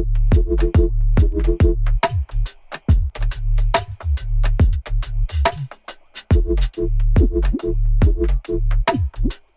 Thank you.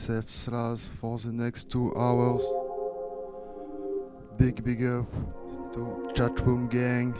Myself Slass for the next two hours. Big big up to Chatroom gang.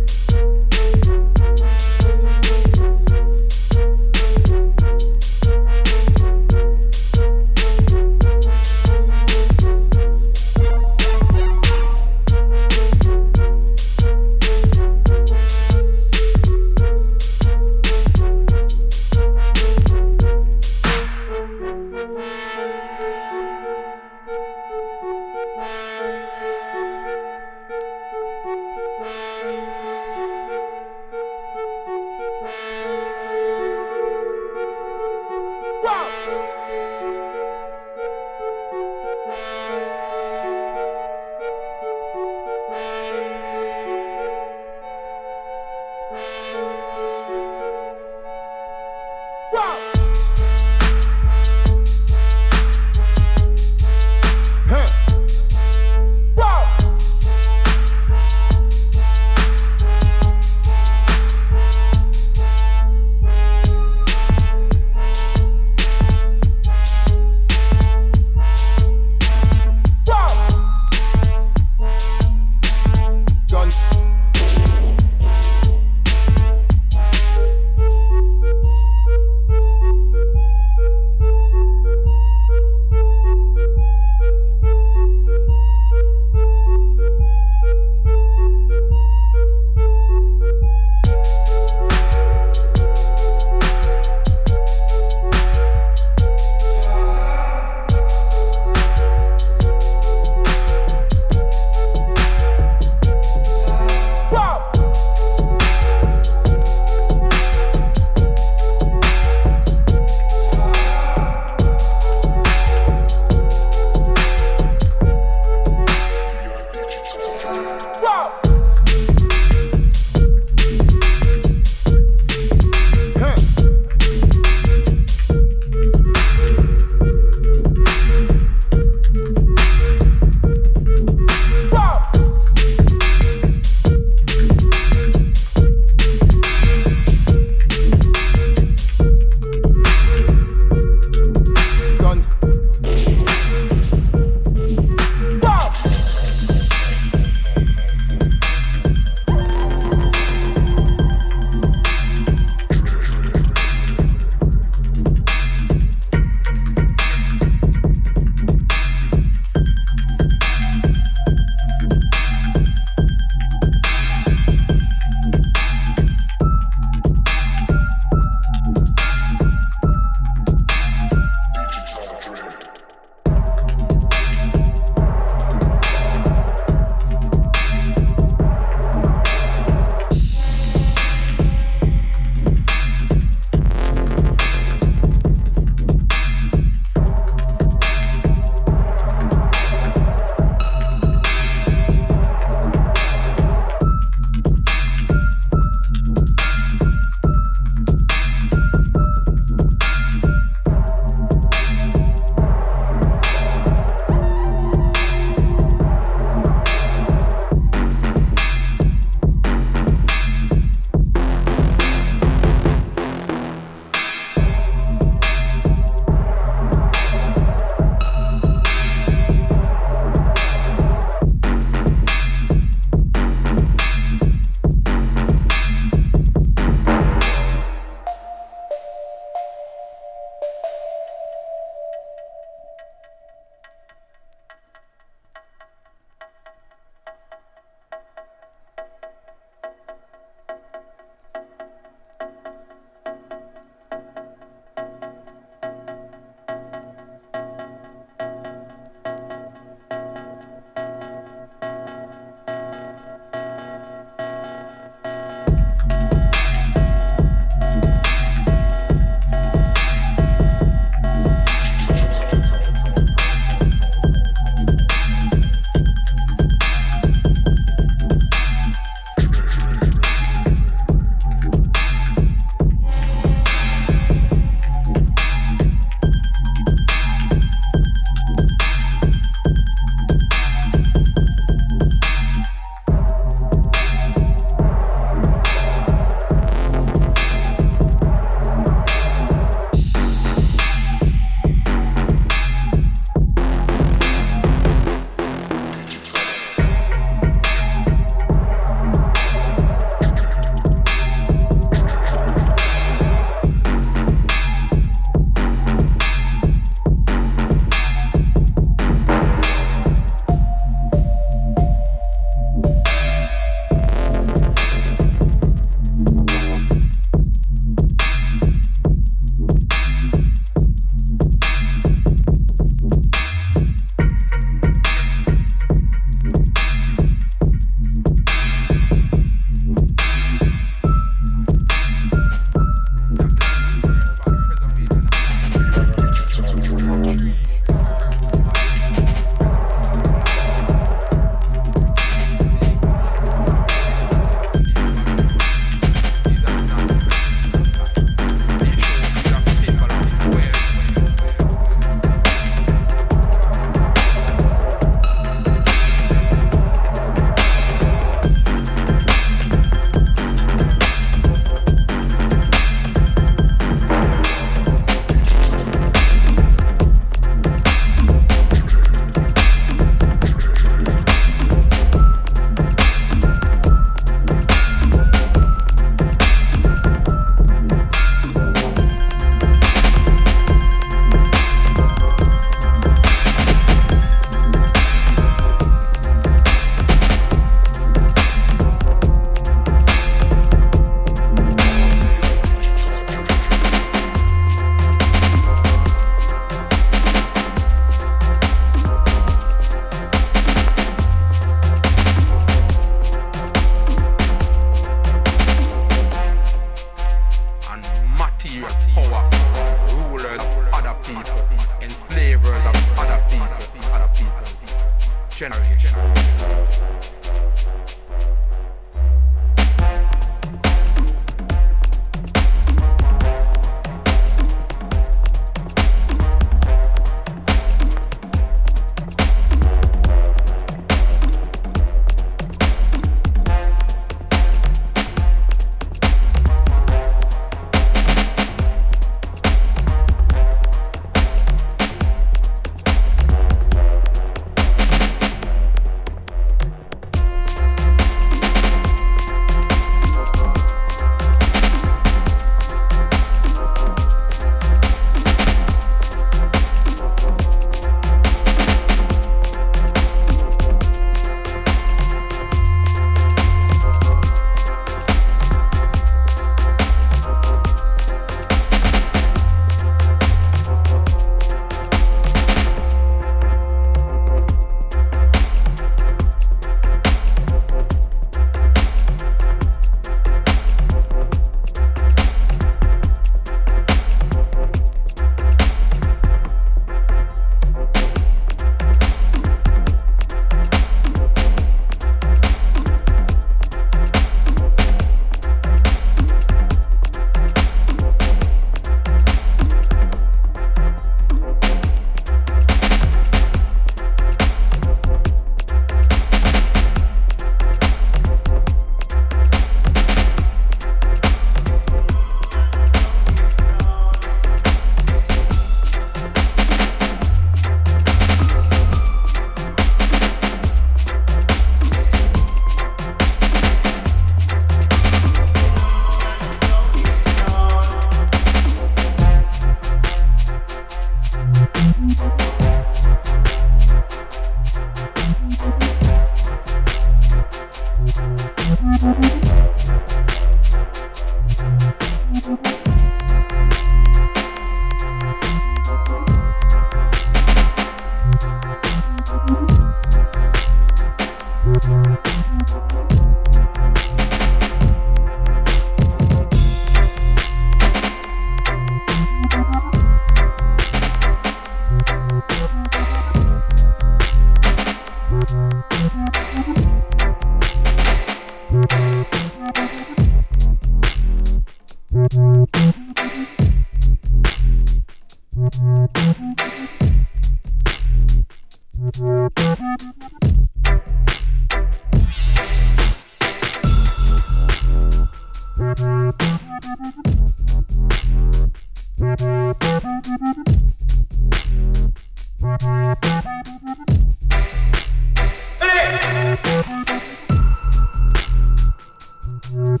Thank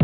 you.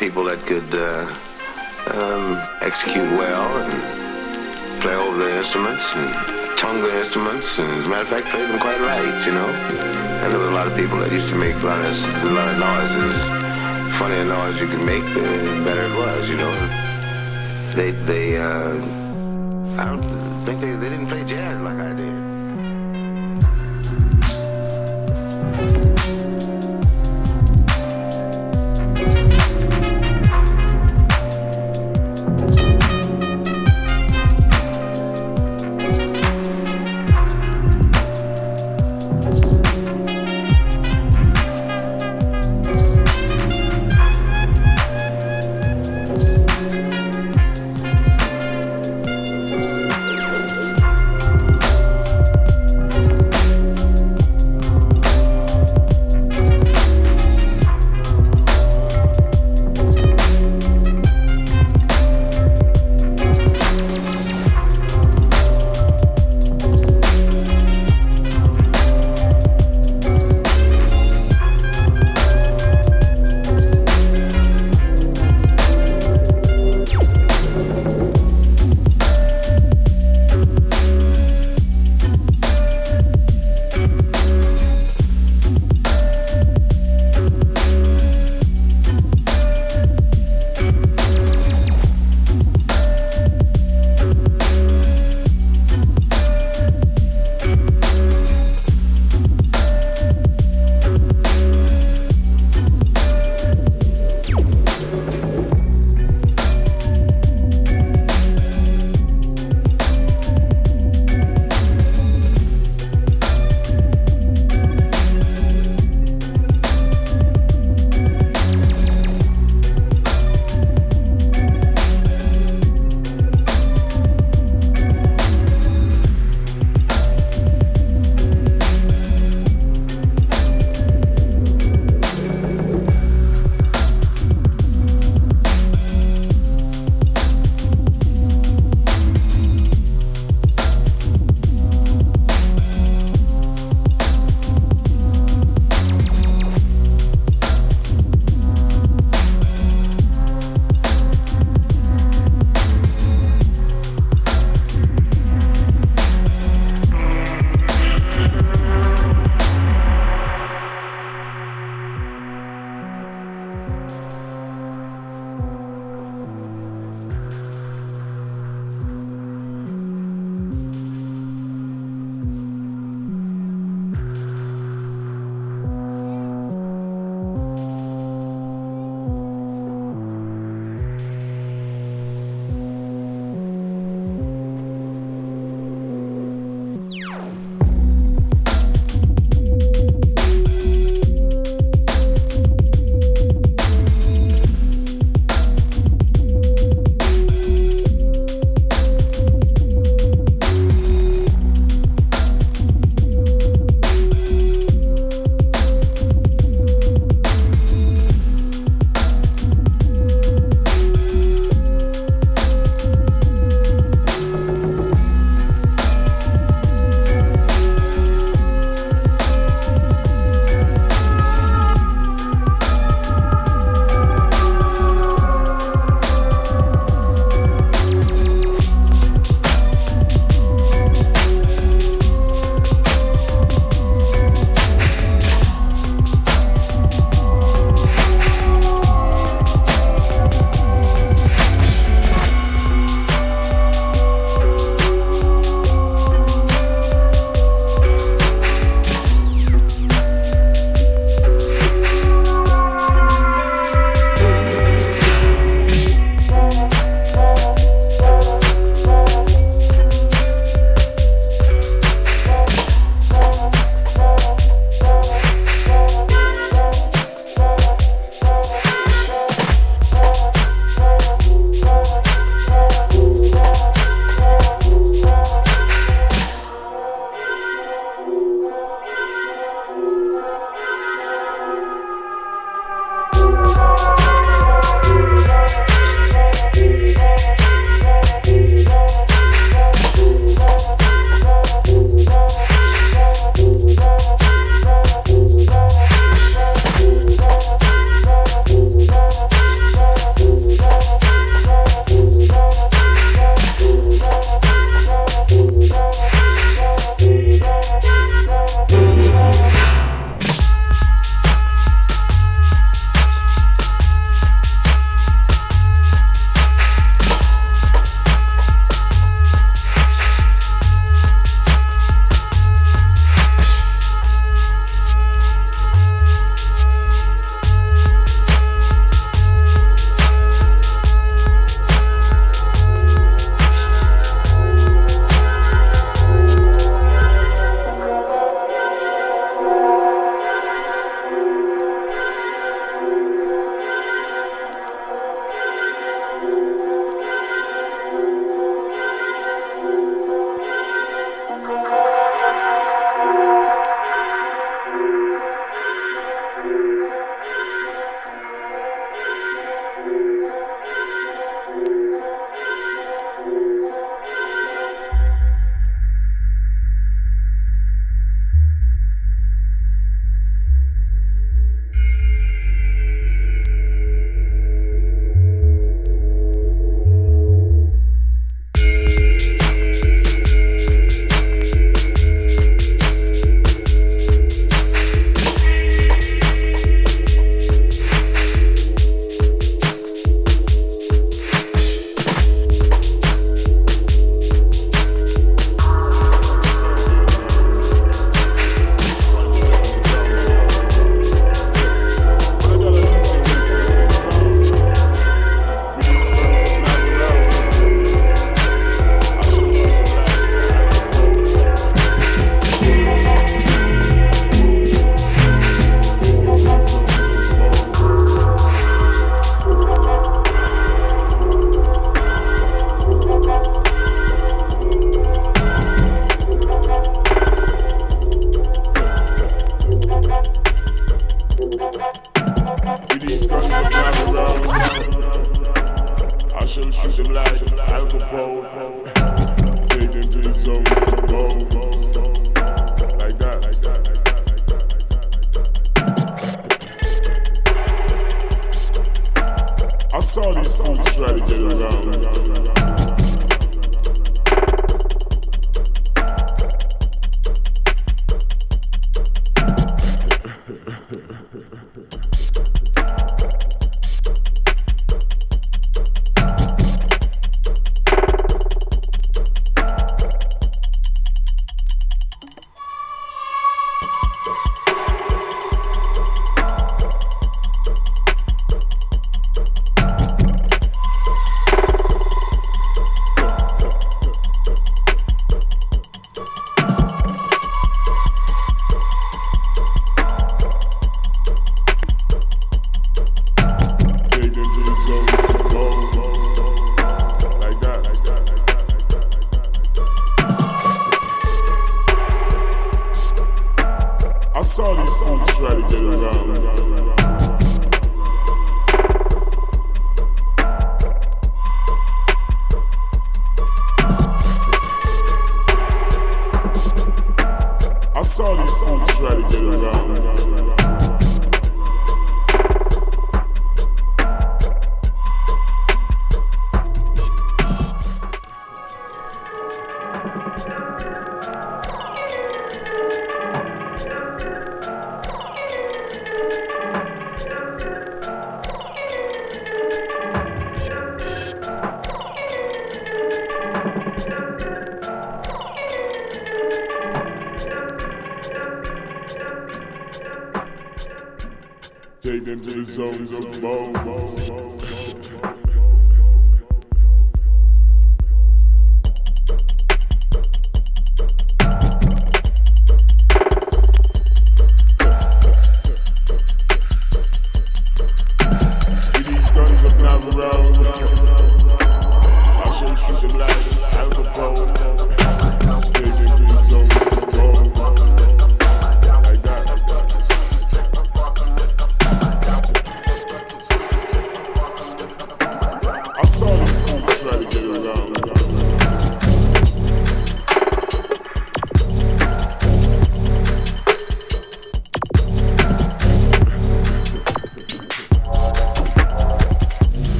people that could uh, um, execute well and play all their instruments and tongue their instruments, and as a matter of fact, play them quite right, you know. And there were a lot of people that used to make a lot of, a lot of noises. The funnier noise you could make, the better it was, you know. They, they, uh, I don't think they, they didn't play jazz like I did.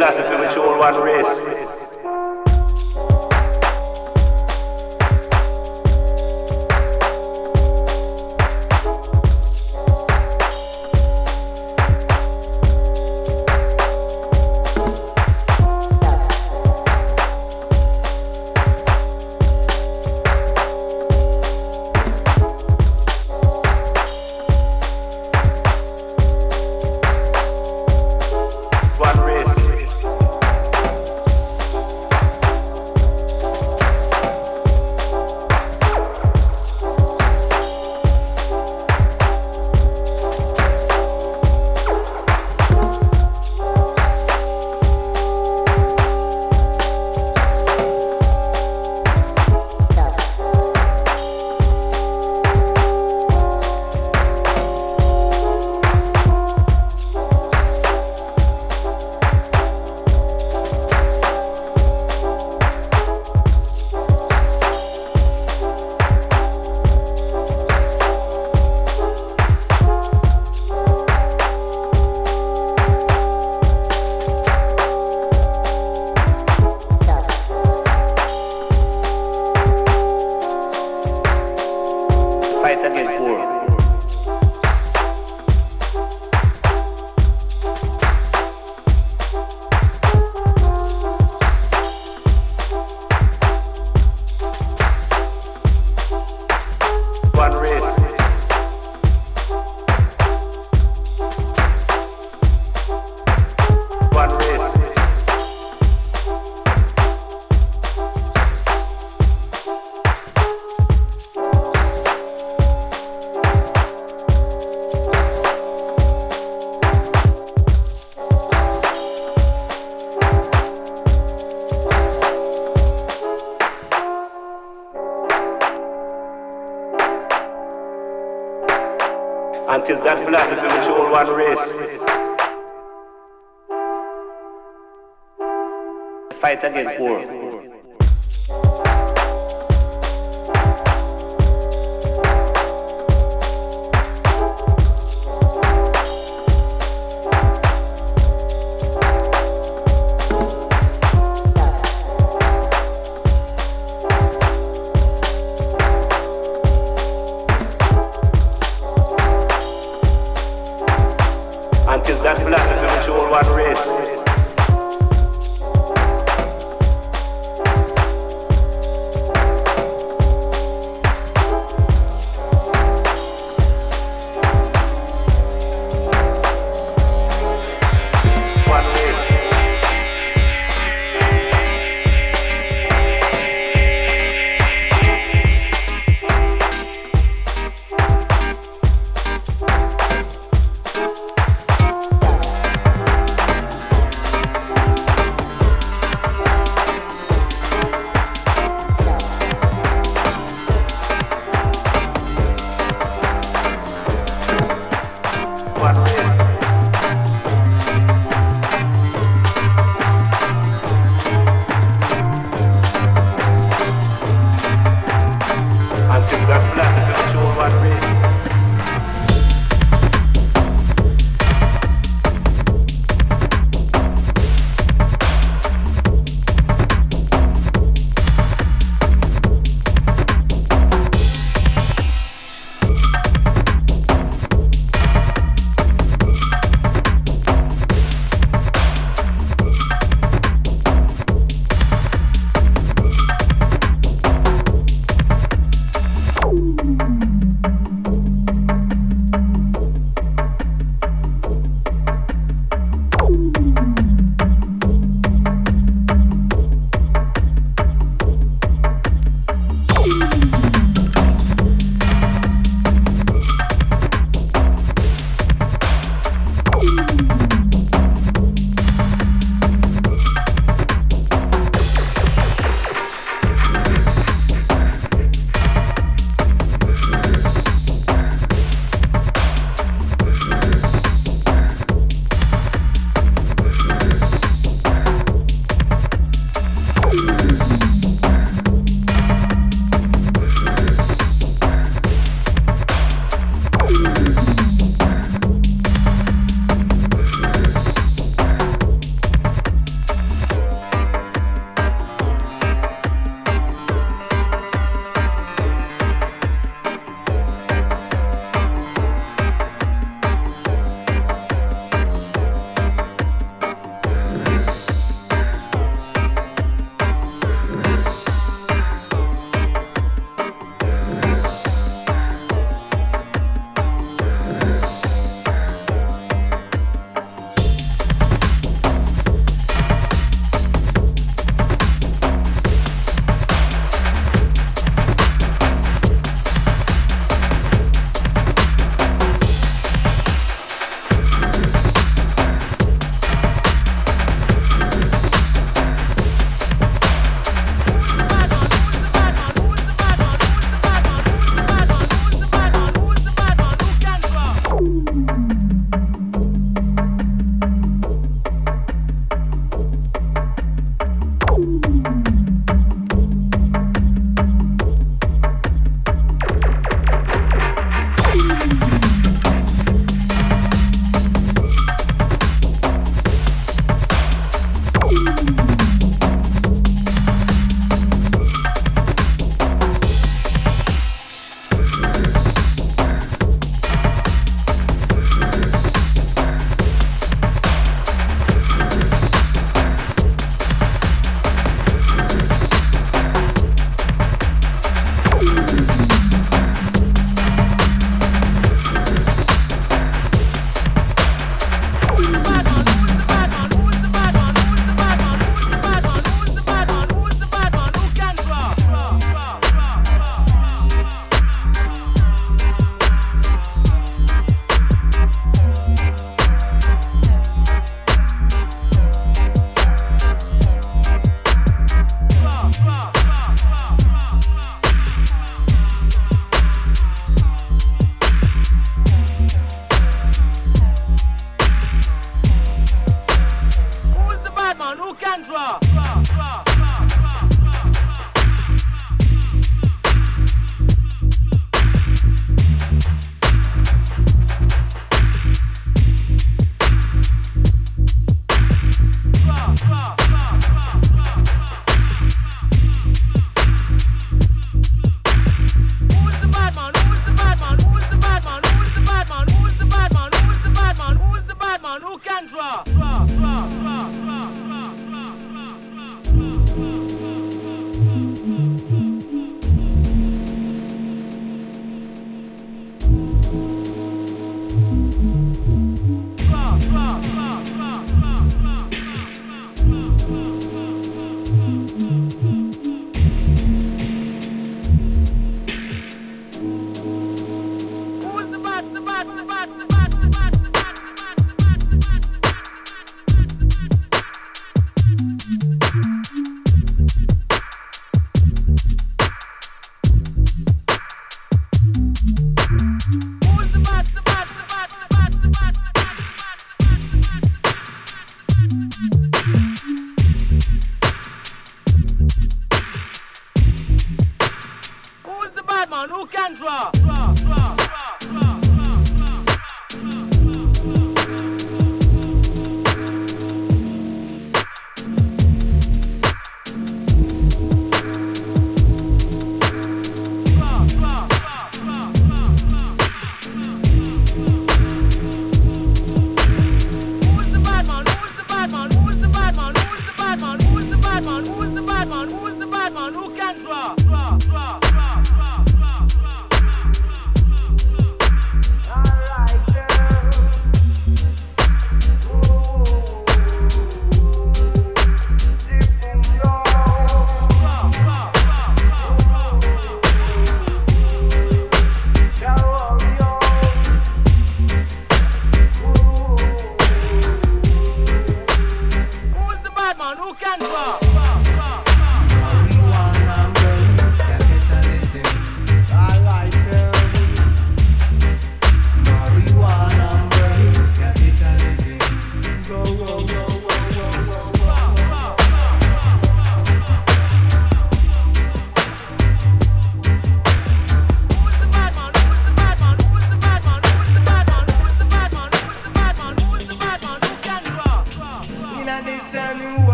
That philosophy which all one race against war.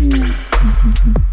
Mm-hmm.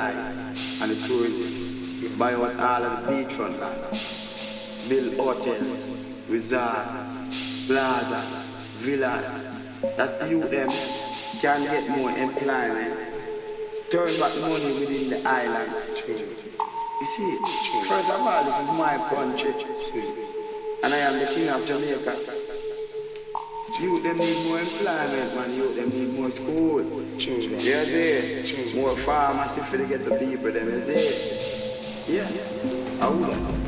The tourism. Buy out all of the beachfront land. Build hotels, resorts, plaza, villas. That's the youth them can get more employment. Turn back money within the island. You see, first of all, this is my country. And I am the king of Jamaica. Youth them need more employment, man. Youth them need more schools. Yeah, there. More pharmacy for to get the people, them is it. Yeah. I would.